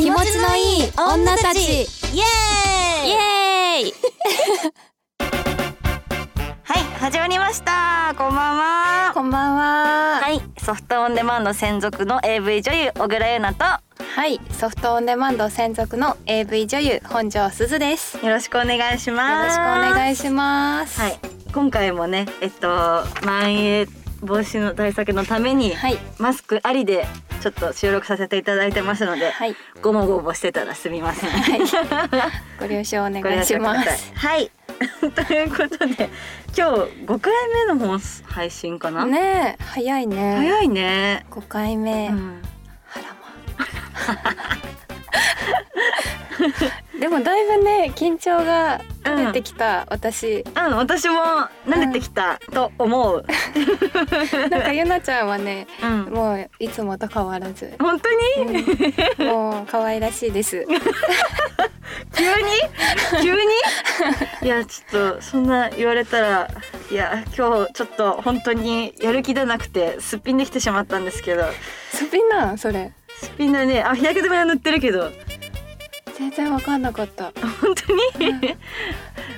気持ちのいい女たち。イエーイ。イエーイ。はい始まりました。こんばんは。こんばんは。はいソフトオンデマンド専属の AV 女優小倉優奈と。はいソフトオンデマンド専属の AV 女優本庄すずです。よよろしくお願いします。ろしくお願いします。はい今回もねえっと蔓延防止の対策のために、はい。マスクありでちょっと収録させていただいてますので、はい。ごもごもしてたらすみません。はい。ご了承お願いします。い。はい。ということで今日5回目の本配信かな？ねえ早いね。早いね。5回目、うん。でもだいぶね緊張が取れてきた、私。あの私も慣れてきたと思う。なんかゆなちゃんはねうん。もういつもと変わらず、本当に？うん。もう可愛らしいです。急に？急に？いやちょっとそんな言われたらいや今日ちょっと本当にやる気出なくてすっぴんできてしまったんですけど。すっぴんなん？それ。すっぴんだねあ日焼け止めは塗ってるけど全然わかんなかった。本当に？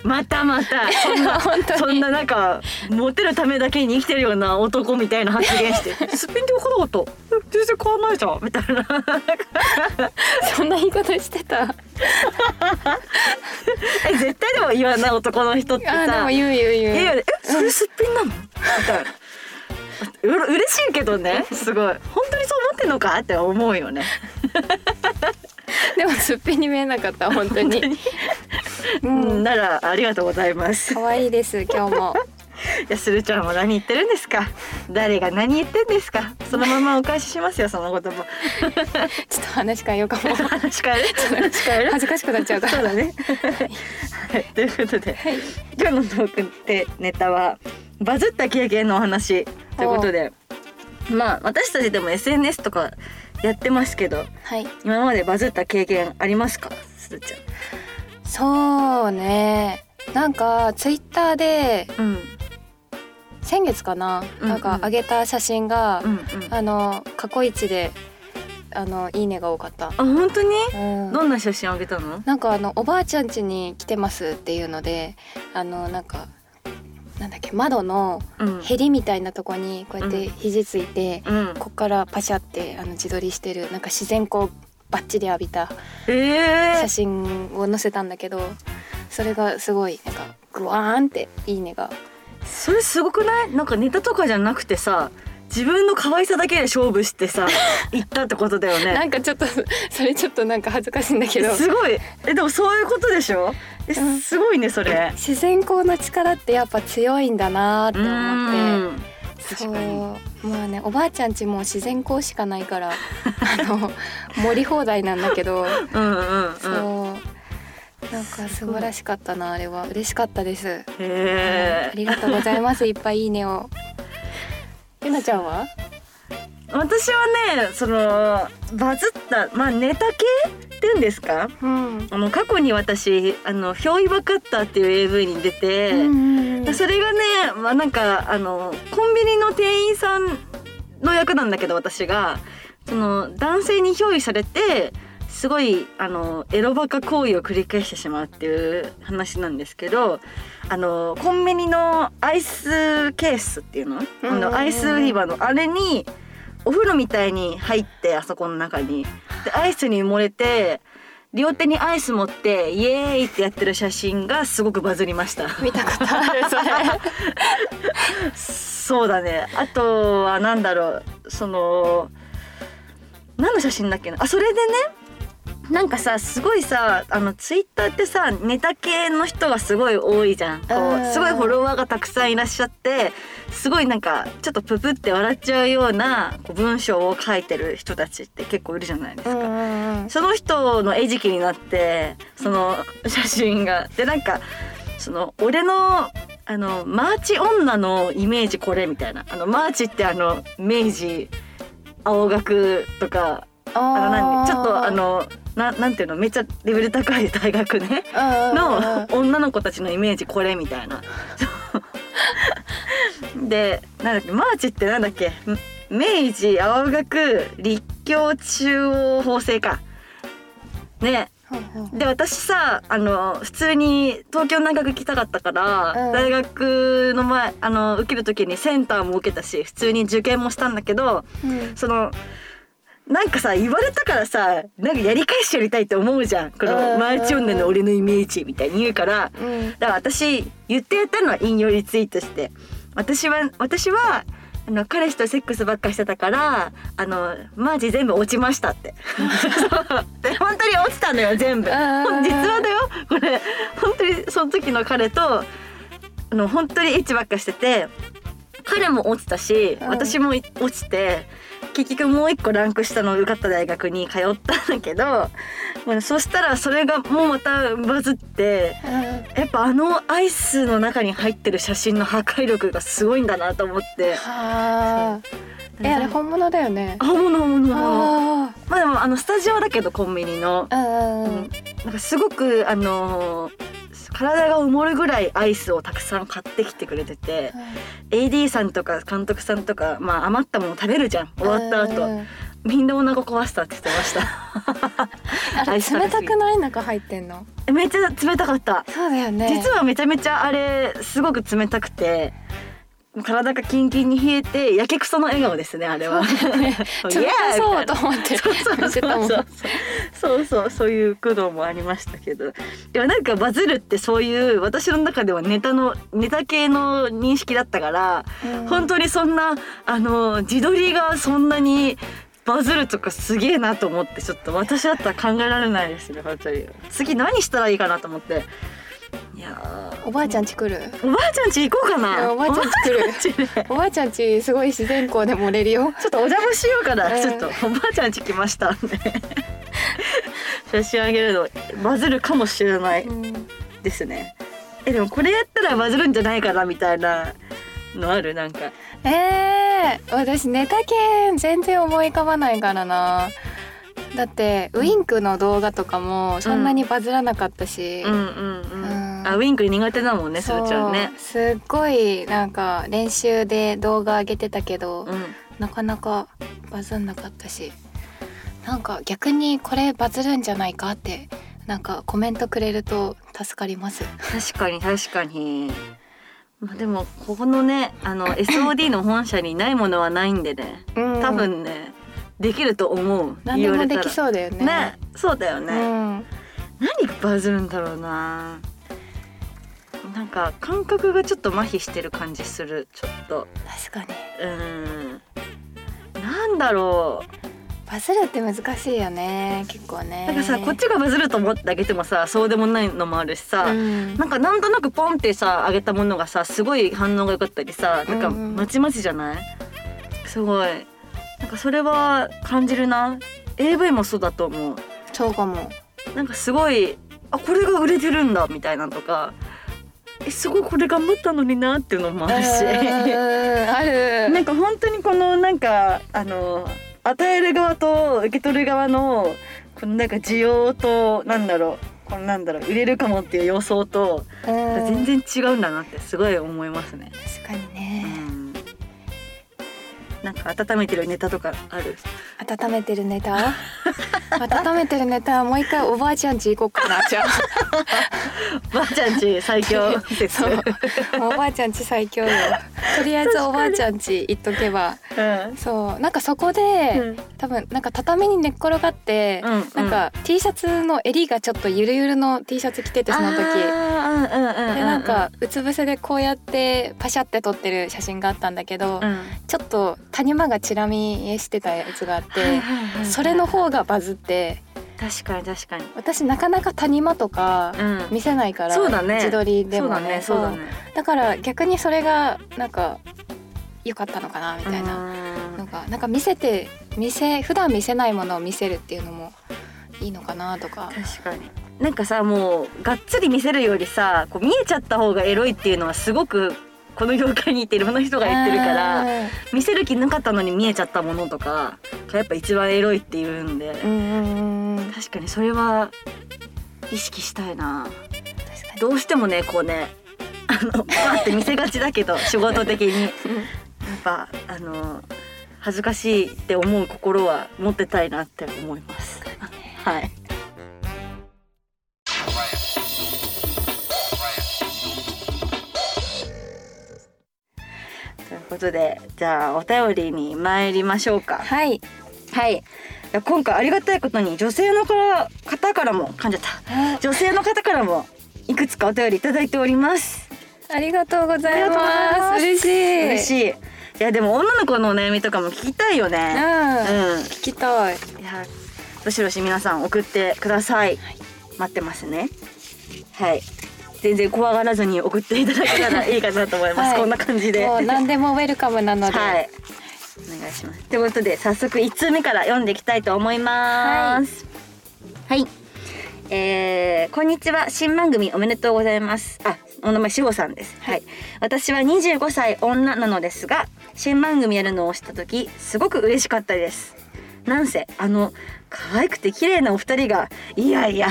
またまた。そんなそんななんかモテるためだけに生きてるような男みたいな発言して「すっぴんで分からなかった。え全然変わんないじゃん」みたいな。そんな言い方してた。え絶対でも言わない男の人ってさ。あでも言う言うえ言うえそれすっぴんなの？みたいな。うれ嬉しいけどねすごい。本当にそう思ってんのか？って思うよね でもすっぴんに見えなかった本当に。ううん。んならありがとうございます。可愛いです今日も。いやするちゃんも何言ってるんですか？誰が何言ってんですか？そのままお返ししますよその言葉。ちょっと話変えようかも。話変える？話変える？恥ずかしくなっちゃうから。そうだね。はい、ということで、はい。今日のトークってネタはバズった経験のお話ということで、まあ私たちでも SNS とかやってますけど、はい今までバズった経験ありますか、すずちそうねなんかツイッターでゃん。うん先月かな、うんなんか上げた写真が、うんうん。ああの過去一であのいいねが多かった、本当に？うんどんな写真あげたの？なんかあのおばあちゃん家に来てますっていうのであのなんかなんだっけ窓のうん。ヘリみたいなとこにこうやって肘ついて、うん。こっからパシャってあの自撮りしてるなんか自然光バッチリ浴びたええ写真を載せたんだけどそれがすごいなんかグワーンっていいねがそれすごくない？なんかネタとかじゃなくてさ。自分の可愛さだけで勝負してさ 行ったってことだよね。なんかちょっとそれちょっとなんか恥ずかしいんだけど。すごい。えでもそういうことでしょ？えうん。すごいねそれ。自然光の力ってやっぱ強いんだなーって思って。うん。そう。確かにまあねおばあちゃん家も自然光しかないから あの盛り放題なんだけど、うんうんうん。そう。なんか素晴らしかったなあれは。嬉しかったです、へあえりがとうございます。いっぱいいいねを。ゆなちゃんは？私はねそのバズったまあネタ系って言うんですか？うん。あの過去に私あの「ひょういばカッター」っていう AV に出て、うん。それがねまあなんかあのコンビニの店員さんの役なんだけど私が。その男性に憑依されてすごいあのエロバカ行為を繰り返してしまうっていう話なんですけどあのコンビニのアイスケースっていうの,、あのアイス売り場のあれにお風呂みたいに入ってあそこの中に。でアイスに埋もれて両手にアイス持ってイエーイってやってる写真がすごくバズりました。見たことあるそれ。そうだね。あとはなんだろう。その何の写真だっけな？あそれでねなんかさすごいさあのツイッターってさネタ系の人がすごい多いじゃん。こうすごいフォロワーがたくさんいらっしゃってすごいなんかちょっとププって笑っちゃうようなこう文章を書いてる人たちって結構いるじゃないですか。その人の餌食になってその写真が。でなんかその俺のあのマーチ女のイメージこれみたいな。あのマーチってあの明治青学とかあの何ちょっとあのななんていうのめっちゃレベル高い大学ね。の女の子たちのイメージこれみたいな。でなんだっけマーチってなんだっけ明治青学立教中央法制か。ね。で私さあの普通に東京大学行きたかったから、うん。大学の前あの受ける時にセンターも受けたし普通に受験もしたんだけどうん。そのなんかさ言われたからさなんかやり返しやりたいって思うじゃん。こうんのマーチ音での俺のイメージみたいに言うから。うん。だから私言ってやったのは引用リツイートして。私は私はあの彼氏とセックスばっかしてたからあのマジ全部落ちましたって。で 本当に落ちたのよ全部。実話だよ。これ本当にその時の彼とあの本当にエッチばっかしてて彼も落ちたし、うん。私も落ちて結局もう一個ランク下の受かった大学に通ったんだけど、まあ、そしたらそれがもうまたバズってやっぱあのアイスの中に入ってる写真の破壊力がすごいんだなと思って。はあ。えあれ本物だよね。あ本物本物。あまあでもあのスタジオだけどコンビニの。あうん。うん。なんかすごくあのー体が埋もるぐらいアイスをたくさん買ってきてくれてて AD さんとか監督さんとか、まあ、余ったもの食べるじゃん。終わった後。うん。みんなお腹壊したって言ってました。冷たくない中入ってんの？めっちゃ冷たかった。そうだよね。実はめちゃめちゃあれすごく冷たくて体がキンキンに冷えてやけくその笑顔ですねあれは。そう。と思ってそうそうそう。いう苦悩もありましたけど。でもなんかバズるってそういう私の中ではネタのネタ系の認識だったから、うん。本当にそんなあの自撮りがそんなにバズるとかすげえなと思ってちょっと私だったら考えられないですね本当に。次何したらいいかなと思っておばあちゃんち来る？おばあちゃん家行こうかな。おばあちゃんち来る。おばあちゃんち。すごい自然光で漏れるよ。ちょっとお邪魔しようかな、うん。ちょっと。おばあちゃん家来ましたんで。写真あげるのバズるかもしれない。うん。ですね。えでもこれやったらバズるんじゃないかなみたいなのある？なんか。えー、私ネタ系全然思い浮かばないからな。だってウインクの動画とかもそんなにバズらなかったし、うんうんうん、うんあウィンク苦手だもんねすーちゃんね。すっごいなんか練習で動画上げてたけど、うん。なかなかバズんなかったしなんか逆にこれバズるんじゃないかってなんかコメントくれると助かります。確かに確かに。まあでもここのねあの SOD の本社にないものはないんでね。うん。多分ねできると思う。何でもできうそうだよね。ねそうだよね、うん、何がバズるんだろうななんか感覚がちょっと麻痺してる感じするちょっと。確かに。うーん。なんだろバズるって難しいよね結構ね。うなんかさこっちがバズると思ってあげてもさそうでもないのもあるしさ、うん。なんかなんとなくポンってさあげたものがさすごい反応が良かったりさなんかうん。うんまちまちじゃない？すごい。なんかそれは感じるな。AV もそうだと思う。そうかも。なんかすごいあこれが売れてるんだみたいなとかえすごいこれ頑張ったのになっていうのもあるしうんある。なんか本当にこのなんかあの与える側と受け取る側のこのなんか需要となんだろうこのなんだろう売れるかもっていう予想とうん全然違うんだなってすごい思いますね。確かにうね。んなんか温めてるネタとかある？温めてるネタ？温めてるネタもう一回おばあちゃんち行こうかな。じゃあばあちゃんち最強。説。おばあちゃんち最強よ。とりあえずおばあちゃんち行っとけば。うん。そう。なんかそこで、うん。多分なんか畳に寝っ転がって、うんうん。なんか T シャツの襟がちょっとゆるゆるの T シャツ着ててその時。あーうんうんうんうん。でなんかうつ伏せでこうやってパシャって撮ってる写真があったんだけど、うん。ちょっと谷間がチラ見えしてたやつがあって、それの方がバズって確かに確かに。私なかなか谷間とかうん見せないから、そうだね。自撮りでもねそうだね。そうだね。だから逆にそれがなんか良かったのかなみたいな。うんなんかなんか見せて見せ普段見せないものを見せるっていうのもいいのかなとか。確かになんかさもうがっつり見せるよりさこう見えちゃった方がエロいっていうのはすごくこの業界にいていろんな人が言ってるからうん。見せる気なかったのに見えちゃったものとかがやっぱ一番エロいっていうんで確かにそれは意識したいな。どうしてもねこうねあのバーって見せがちだけど 仕事的に。やっぱあの恥ずかしいって思う心は持ってたいなって思います。はいことでじゃあお便りに参りましょうか。はい。はい。今回ありがたいことに女性のから方からも噛んじた。女性の方からもいくつかお便りいただいております。ありがとうございまます。す嬉しい。嬉しい。いやでも女の子のお悩みとかも聞きたいよね。うん、うん。聞きたい。いやどしどし皆さん送ってください、待ってますね。はい全然怖がらずに送っていただけたらいいかなと思います、はい。こんな感じで。何でもウェルカムなので、はい。お願いします。ということで早速1通目から読んでいきたいと思います。はい、えーこんにちは。新番組おめでとうございます。あお名前しほさんです。はい、私は25歳女なのですが新番組やるのを知った時すごく嬉しかったです。なんせあの可愛くて綺麗なお二人がいやいや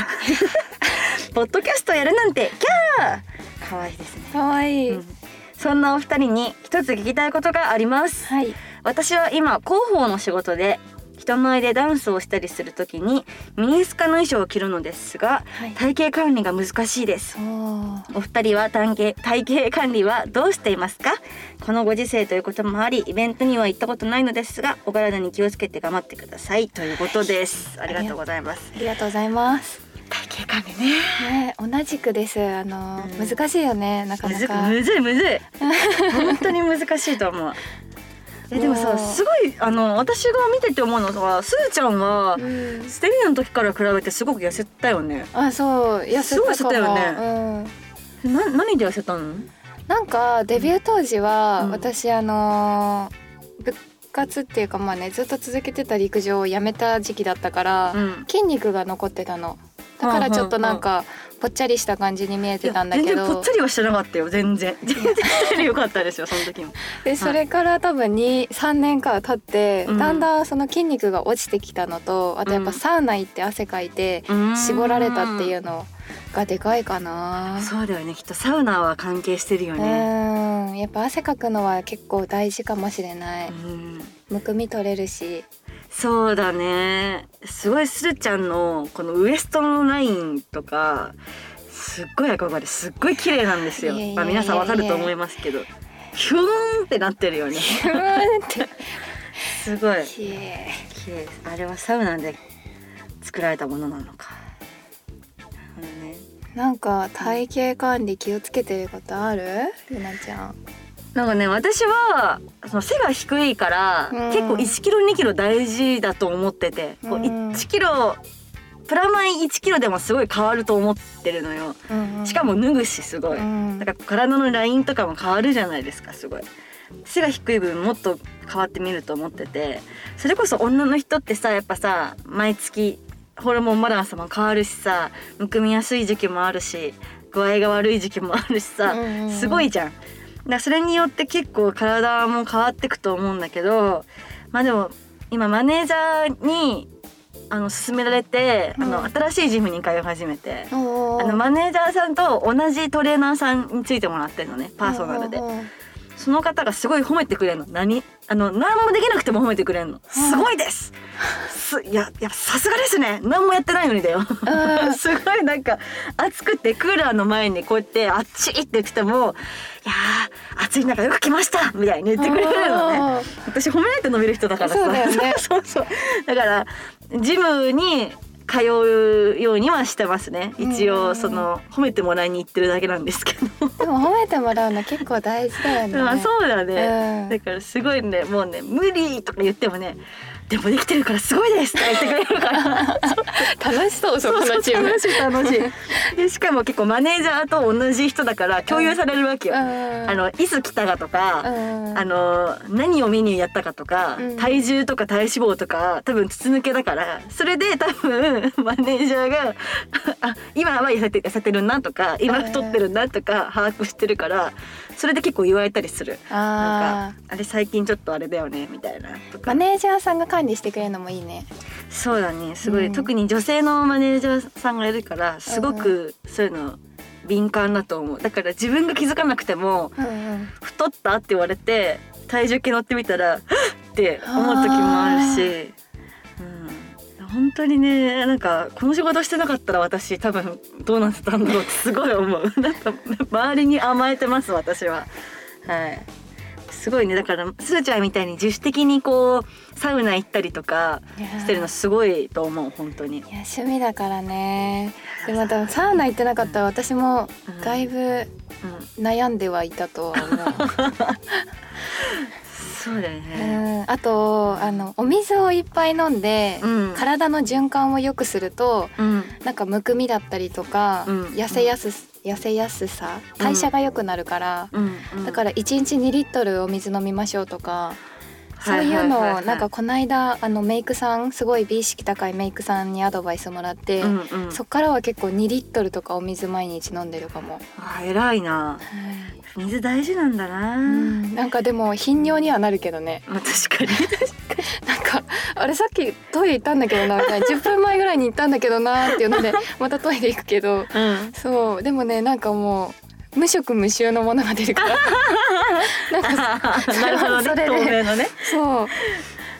ポッドキャストやるなんてキャー！可愛いですね、かわいい、うん。そんなお二人に一つ聞きたいことがあります。はい。私は今広報の仕事で人前でダンスをしたりするときにミニスカの衣装を着るのですがはい。体型管理が難しいです。お二人は体型体型管理はどうしていますか？このご時世ということもありイベントには行ったことないのですがお体に気をつけて頑張ってください。ということです。ありがとうございます。ありがとうございます体型管理ね。ね同じくです。あの、うん。難しいよねなかなか。むずいむずい。本当に難しいと思う。えでもさすごいあの私が見てて思うのはすーちゃんはうん。ステミの時から比べてすごく痩せたよね。あそう痩せたすごい痩せたよね、うん、な何で痩せたの？なんかデビュー当時は、うん。私あのー部活っていうかまあねずっと続けてた陸上をやめた時期だったから、うん。筋肉が残ってたのだからちょっとなんかぽっちゃりした感じに見えてたんだけど。ぽっちゃりはしてなかったよ。全然。全然良かったですよその時も。でそれから多分23年間経って、うん。だんだんその筋肉が落ちてきたのとあとやっぱサウナ行って汗かいて絞られたっていううのがでかいかな。そうだよね。きっとサウナは関係してるようねん。やっぱ汗かくのは結構大事かもしれない、うん。むくみ取れるしそうだね。すごいするちゃんのこのウエストのラインとかすっごい憧れすっごい綺麗なんですよ。まあ皆さんわかると思いますけど。ヒューンってなってるよね。ふーんって。すごい。きれい綺麗。ですあれはサウナで作られたものなのか。なね。なんか体型管理気をつけてることある？ゆなちゃんなんかね私はその背が低いから、うん。結構1キロ2キロ大事だと思ってて、こううん1キロプラマイ1キロでもすごい変わると思ってるのよ。しかも、も脱ぐしすごい、うん。だから体のラインとかも変わるじゃないですかすごい。背が低い分もっと変わってみると思っててそれこそ女の人ってさやっぱさ毎月ホルモンバランスも変わるしさむくみやすい時期もあるし具合が悪い時期もあるしさ、うんうんうん。すごいじゃん。だそれによって結構体も変わってくと思うんだけどまあでも今マネージャーにあの勧められて、あのうん新しいジムに通い始めて。あのマネージャーさんと同じトレーナーさんについてもらってるのねパーソナルでその方がすごい褒めてくれるの。何？あの何もできなくても褒めてくれるの。すごいです。すいやいやさすがですね。何もやってないのにだよ。うん。すごいなんか暑くてクーラーの前にこうやってあっちいって言っててもいやー暑い中よく来ましたみたいに言ってくれるのね。私褒めないと伸びる人だからさ。そうだよね。そうそう。だからジムに通うようにはしてますね。一応うんその褒めてもらいに行ってるだけなんですけど。でも褒めてもらうの結構大事だよね。ま あそうだね、うん。だからすごいねもうね無理とか言ってもねでもできてるからすごいですって言ってくれるから。楽しそうそこのチーム。楽しい楽しい。でしかも結構マネージャーと同じ人だから共有されるわけよ、ああのいつ来たかとか、うん、あの何をメニューやったかとか、うん。体重とか体脂肪とか多分筒抜けだからそれで多分 マネージャーがあ今は痩せて痩せてるなとか今太ってるなとか把握してるからそれで結構言われたりする。なあんかあれ最近ちょっとあれだよねみたいなマネージャーさんが管理してくれるのもいいね。そうだねすごい、うん。特に女性のマネージャーさんがいるからすごくそういうの敏感だと思う。だから自分が気づかなくてもうんうん。太ったって言われて体重計乗ってみたらはっ って思う時もあるし、うん、本当にねなんかこの仕事してなかったら私多分どうなってたんだろうってすごい思う。なんか周りに甘えてます私は。はい。すごいねだからすーちゃんみたいに自主的にこうサウナ行ったりとかしてるのすごいと思う本当に。いや趣味だからね。でもサウナ行ってなかったら私もだいぶうん、悩んではいたとは思う。そうだようね。ん、あとあのお水をいっぱい飲んで、うん。体の循環を良くするとうん。なんかむくみだったりとか、うん。痩せやす痩せやすさ代謝が良くなるから、だから1日2リットルお水飲みましょうとか、そういうのをなんかこの間あのメイクさんすごい美意識高いメイクさんにアドバイスもらって、うんうん、そっからは結構2リットルとかお水毎日飲んでるかも。あ偉いな。水大事なんだな。うん、なんかでも頻尿にはなるけどねまあ確かに。なんかあれさっきトイレ行ったんだけどなみたいな10分前ぐらいに行ったんだけどなっていうのでまたトイレ行くけどうん。そうでもねなんかもう無色無臭のものが出るから なんかなるほどね。それでのね。そう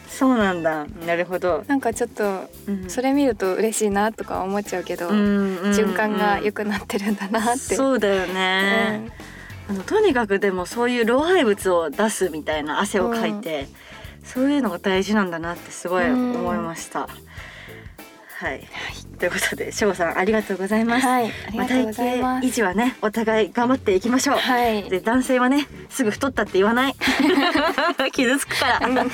そうなんだ。なるほど。なんかちょっとうんそれ見ると嬉しいなとか思っちゃうけど、うんうんうん循環が良くなってるんだなって。そうだよね。あのとにかくでもそういう老廃物を出すみたいな汗をかいて、そういうのが大事なんだなってすごい思いました。はい、ということでしょうさんありがとうございます。はい、ありがとうございます。維持はねお互い頑張っていきましょう。はい。で男性はねすぐ太ったって言わない。傷つくから、うん。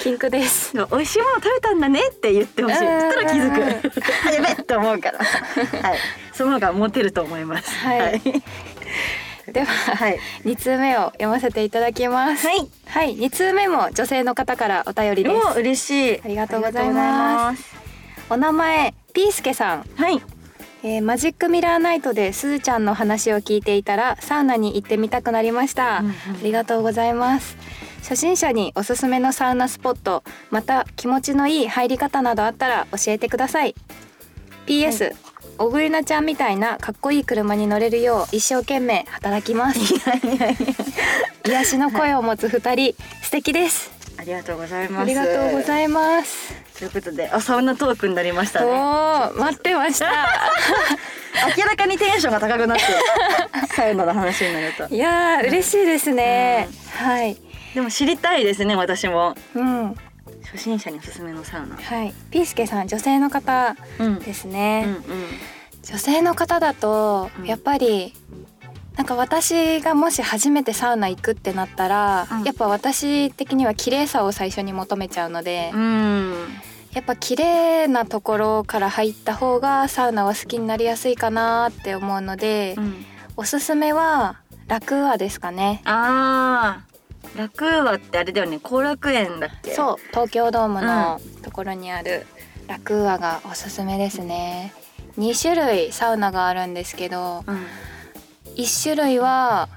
禁句です。美味しいもの食べたんだねって言ってほしい。したら気づく。あやべって思うから。はい。その方がモテると思いますはい。はい、では、はい。二通目を読ませていただきます。はい。はい、二通目も女性の方からお便りです。もう嬉しい。ありがとうございますお名前ピースケさん、はい。えーマジックミラーナイトですずちゃんの話を聞いていたらサウナに行ってみたくなりました、うんうん。ありがとうございます。初心者におすすめのサウナスポットまた気持ちのいい入り方などあったら教えてください。PS、小栗菜ちゃんみたいなかっこいい車に乗れるよう一生懸命働きます。癒しの声を持つ二人素敵です。ありがとうございます。ありがとうごいざいますということであサウナトークになりましたおねー待ってました。明らかにテンションが高くなってる サウナの話になると。いやー嬉しいですね、はい。でも知りたいですね私も。うん。初心者におすすめのサウナ。はい。ピースケさん女性の方うん。ですうね、んうん。女性の方だとうん。やっぱりなんか私がもし初めてサウナ行くってなったら、うん。やっぱ私的には綺麗さを最初に求めちゃうので、うんやっぱ綺麗なところから入った方がサウナは好きになりやすいかなって思うので、うん。おすすめはラクーアですかね。あー。楽和ってあれだよね。後楽園だっけ？そう。東京ドームのところにあるラクーアがおすすめですね。2種類サウナがあるんですけどうん。1種類は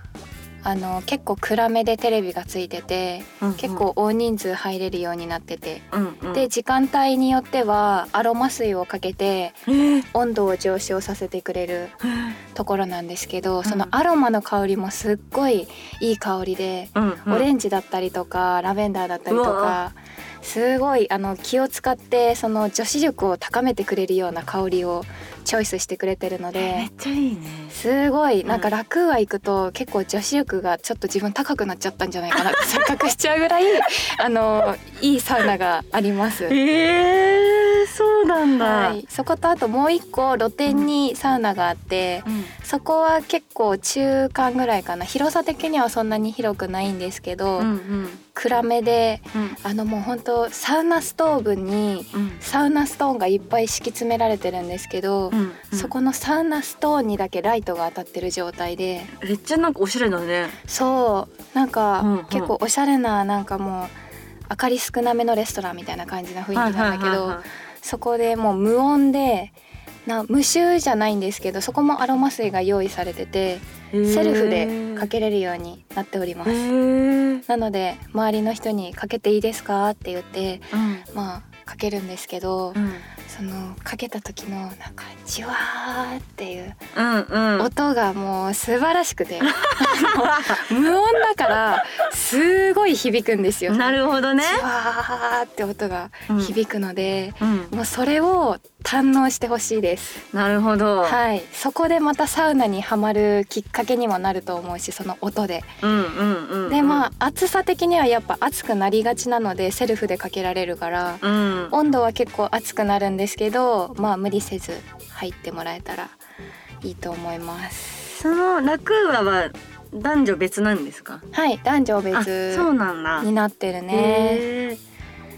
あの結構暗めでテレビがついててうん結構大人数入れるようになってて。うんうん。で時間帯によってはアロマ水をかけてえー。温度を上昇させてくれるところなんですけどん。そのアロマの香りもすっごいいい香りでうんうん。オレンジだったりとかラベンダーだったりとかすごいあの気を使ってその女子力を高めてくれるような香りをチョイスしてくれてるのめでっちゃいいね。すごいなんかうん楽は行くと結構女子力がちょっと自分高くなっちゃったんじゃないかなって 錯覚しちゃうぐらいあのいいサウナがあります。えー、そうなんだ、はい、そことあともう一個露天にサウナがあって、うん。そこは結構中間ぐらいかな。広さ的にはそんなに広くないんですけど、うんうん暗めでうん。あのもう本当サウナストーブにうん。サウナストーンがいっぱい敷き詰められてるんですけど、うん。そこのサウナストーンにだけライトが当たってる状態で。めっちゃなんかおしゃれだね。そう。なんか、うんうん。結構おしゃれななんかもう明かり少なめのレストランみたいな感じな雰囲気なんだけど、そこでもう無音でな無臭じゃないんですけどそこもアロマ水が用意されててセルフでかけれるようになっております。なので周りの人に「かけていいですか?」って言ってうん。まあかけるんですけど、うん。そのかけた時のなんかじわーっていううんうん。音がもう素晴らしくて 無音だからすごい響くんですよ。なるほどね。じわーって音が響くので、うん。もうそれを堪能してほしいです。なるほど、はい、そこでまたサウナにはまるきっかけにもなると思うしその音で。うんうんうんでまあ暑さ的にはやっぱ暑くなりがちなのでセルフでかけられるからうん温度は結構暑くなるんですけどまあ無理せず入ってもらえたらいいと思います。そのラクーアは男女別なんですか？はい男女あ別そうなんだになってるね。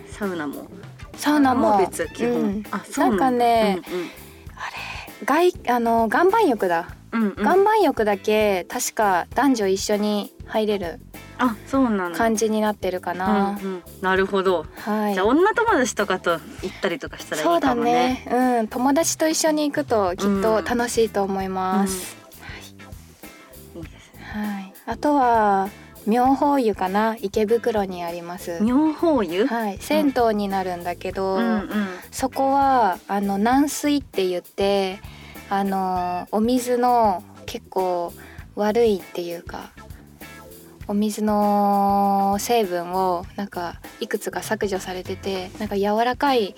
サウナもサウナも。別基本、うん。あそうなんかね外あの岩盤浴だ、うんうん、うんうん岩盤浴だけ確か男女一緒に入れる。あそうなんだ感じになってるかな。うんうん、なるほど、はい。じゃあ女友達とかと行ったりとかしたらいそうだいかもね。ね。うん、友達と一緒に行くときっと楽しいと思います。いいですね。はい。あとは妙法湯かな、池袋にあります。妙法湯、はい、銭湯になるんだけど、うんうんそこはあの軟水って言って、あのお水の結構悪いっていうか。お水の成分をなんかいくつか削除されててなんか柔らかい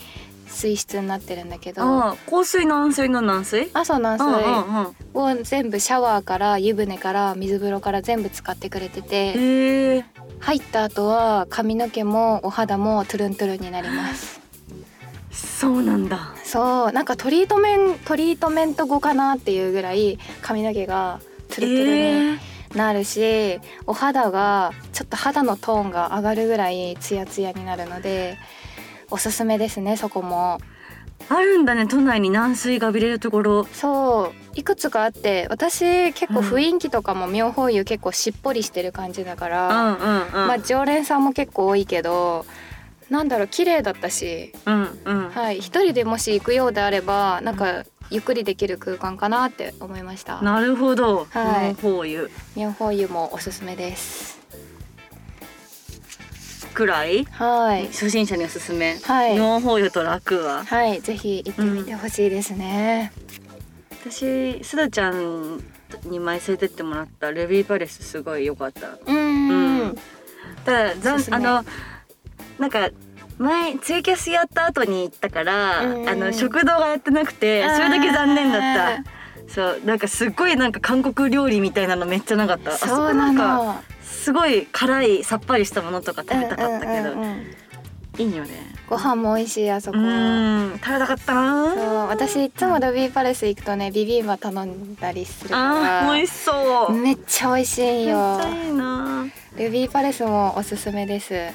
水質になってるんだけど。ああ香水軟水の軟水？あそう軟水。を全部シャワーから湯船から水風呂から全部使ってくれてて。入った後は髪の毛もお肌もトゥルントゥルンになります。そうなんだ。そう。なんかトリートメントリートメント後かなっていうぐらい髪の毛がトゥルトゥルにえ。ーなるし、お肌がちょっと肌のトーンが上がるぐらいツヤツヤになるのでおすすめですねそこも。あるんだね都内に軟水が浴びれるところ。そういくつかあって私結構雰囲気とかも妙法湯結構しっぽりしてる感じだかうら、んうんうん。まあ常連さんも結構多いけどなんだろう綺麗だったし、うんうん。はい、一人でもし行くようであればなんかゆっくりできる空間かなって思いました。なるほど。はい。妙法湯。妙法湯もおすすめですくらい？はい。初心者におすすめ。はい。妙法湯と楽は？はいぜひ行ってみてほしいですね、私すだちゃんに前連れてってもらったルビーパレスすごい良かった。うん。うん。うんただざんあのなんか前ツイキャスやった後に行ったから、うんあの食堂がやってなくてそれだけ残念だあった。そうなんかすっごいなんか韓国料理みたいなのめっちゃなかった。あそそうこななんかのすごい辛いさっぱりしたものとか食べたかったけど、うんうんうんうん。いいよね。ご飯も美味しいあそこうん。食べたかったな。そう。私いつもルビーパレス行くとねビビンバ頼んだりするから。美味しそう。めっちゃ美味しいんめっちよゃいいな。ルビーパレスもおすすめです。はい。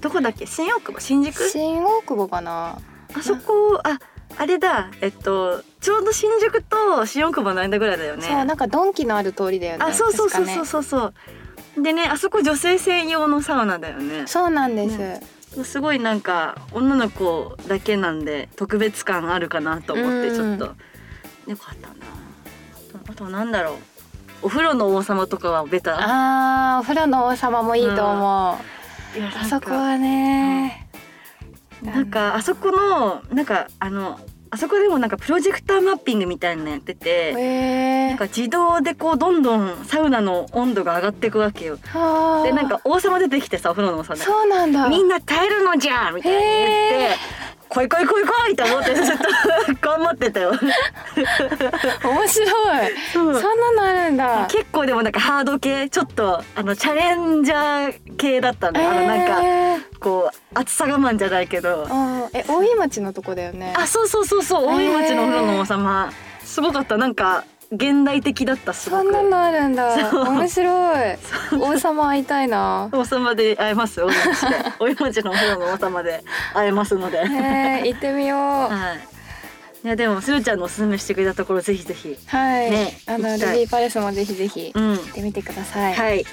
どこだっけ？新大久保？新宿？新大久保かな。あそこああれだ。えっとちょうど新宿と新大久保の間ぐらいだよね。そうなんかドンキのある通りだよね。あそうそうそうそうそうそうでねあそこ女性専用のサウナだよね。そうなんです、ね。すごいなんか女の子だけなんで特別感あるかなと思ってちょっと。よかったな。あとなんだろう。お風呂の王様とかはベタ？あーお風呂の王様もいいと思う、いやあそこはね、なんかあそこのなんかあのあそこでもなんかプロジェクターマッピングみたいなのやってて、なんか自動でこうどんどんサウナの温度が上がっていくわけよ。はあ。でなんか王様出てきてさお風呂の王様。でそうなんだ。みんな耐えるのじゃんみたいに言って「来い来い来い来い!」と思ってずっと頑張ってたよ。面白い。そんなのあるんだ。結構でもなんかハード系ちょっとあのチャレンジャー系だったね、あのなんかえこう暑さ我慢じゃないけど。ー、え大井町のとこだよね。あそうそうそうそう。大井町のお風呂の王様、すごかった。なんか現代的だったすごく。そんなのあるんだ。面白い。王様会いたいな。王様で会えます大井町で大井町のお風呂の王様で会えますので、行ってみよう。い。やでもするちゃんのおすすめしてくれたところぜひぜひ。はい、ねあのルビーパレスもぜひぜひうん。行ってみてください、はい。はい、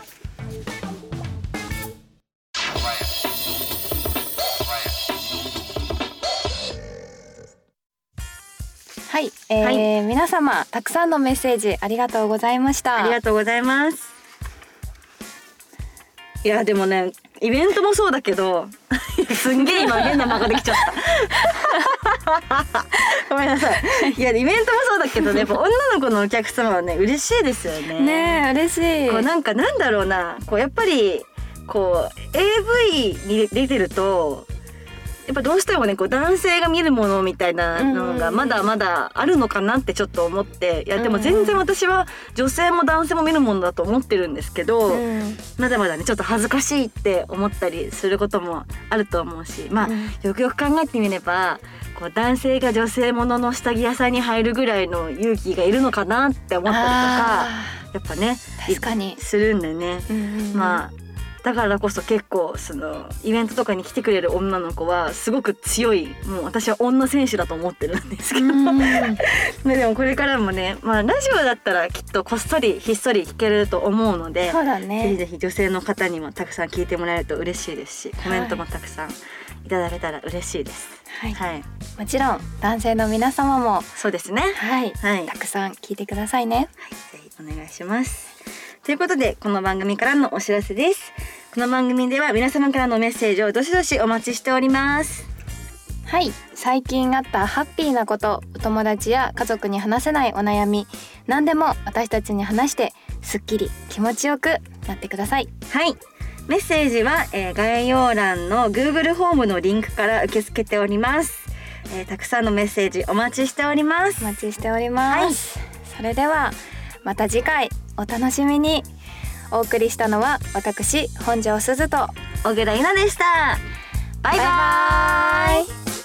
えー皆様たくさんのメッセージありがとうございました。ありがとうございます。いやでもねイベントもそうだけど すんげえ今変な間ができちゃった。なさい。いやイベントもそうだけどねやっぱ女の子のお客様はね嬉しいですよね。ねえ嬉しい。こうなんかなんだろうな。こうやっぱりこう AV に出てるとやっぱどうしてもねこう男性が見るものみたいなのがまだまだあるのかなってちょっと思っていやでも全然私は女性も男性も見るものだと思ってるんですけど、うん。まだまだねちょっと恥ずかしいって思ったりすることもあると思うしまあ、うん。よくよく考えてみればこう男性が女性ものの下着屋さんに入るぐらいの勇気がいるのかなって思ったりとかあやっぱねー確かに、するんでね。うんうんうん。まあだからこそ結構そのイベントとかに来てくれる女の子はすごく強いもう私は女選手だと思ってるんですけど、でもこれからもね、まあ、ラジオだったらきっとこっそりひっそり聞けると思うのでそうだぜひねぜひ女性の方にもたくさん聞いてもらえると嬉しいです。しコメントもたくさんいただけたら嬉しいです。はい、はい、もちろん男性の皆様もそうですね。はい、はい。たくさん聞いてくださいね。ぜひお願いします。ということでこの番組からのお知らせです。この番組では皆様からのメッセージをどしどしお待ちしております。はい最近あったハッピーなことお友達や家族に話せないお悩み何でも私たちに話してすっきり気持ちよくなってくださいはい。メッセージは、えー概要欄の Google ホームのリンクから受け付けております。えーたくさんのメッセージお待ちしておりますお。待ちしております、それではまた次回お楽しみに。お送りしたのは私本庄すずと小倉優奈でした。バイバイ。バイバイ